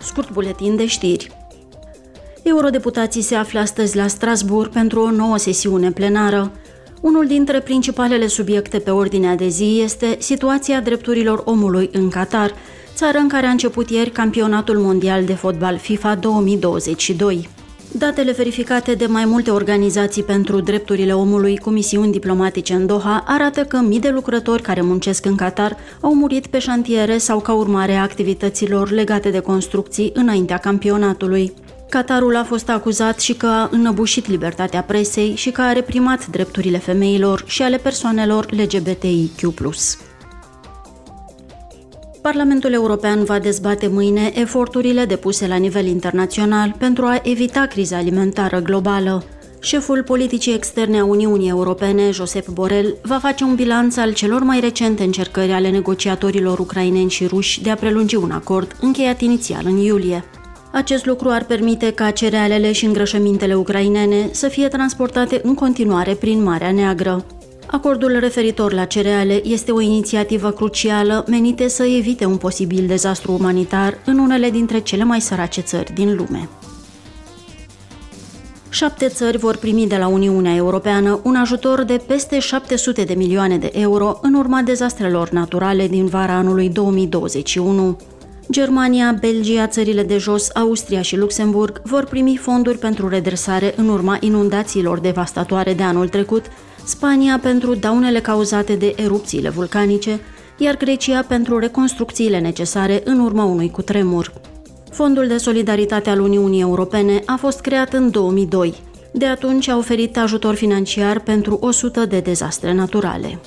Scurt buletin de știri. Eurodeputații se află astăzi la Strasbourg pentru o nouă sesiune plenară. Unul dintre principalele subiecte pe ordinea de zi este situația drepturilor omului în Qatar, țară în care a început ieri campionatul mondial de fotbal FIFA 2022. Datele verificate de mai multe organizații pentru drepturile omului cu misiuni diplomatice în Doha arată că mii de lucrători care muncesc în Qatar au murit pe șantiere sau ca urmare a activităților legate de construcții înaintea campionatului. Qatarul a fost acuzat și că a înăbușit libertatea presei și că a reprimat drepturile femeilor și ale persoanelor LGBTIQ+. Parlamentul European va dezbate mâine eforturile depuse la nivel internațional pentru a evita criza alimentară globală. Șeful politicii externe a Uniunii Europene, Josep Borrell, va face un bilanț al celor mai recente încercări ale negociatorilor ucraineni și ruși de a prelungi un acord încheiat inițial în iulie. Acest lucru ar permite ca cerealele și îngrășămintele ucrainene să fie transportate în continuare prin Marea Neagră. Acordul referitor la cereale este o inițiativă crucială menită să evite un posibil dezastru umanitar în unele dintre cele mai sărace țări din lume. Șapte țări vor primi de la Uniunea Europeană un ajutor de peste 700 de milioane de euro în urma dezastrelor naturale din vara anului 2021. Germania, Belgia, țările de jos, Austria și Luxemburg vor primi fonduri pentru redresare în urma inundațiilor devastatoare de anul trecut, Spania pentru daunele cauzate de erupțiile vulcanice, iar Grecia pentru reconstrucțiile necesare în urma unui cutremur. Fondul de solidaritate al Uniunii Europene a fost creat în 2002. De atunci a oferit ajutor financiar pentru 100 de dezastre naturale.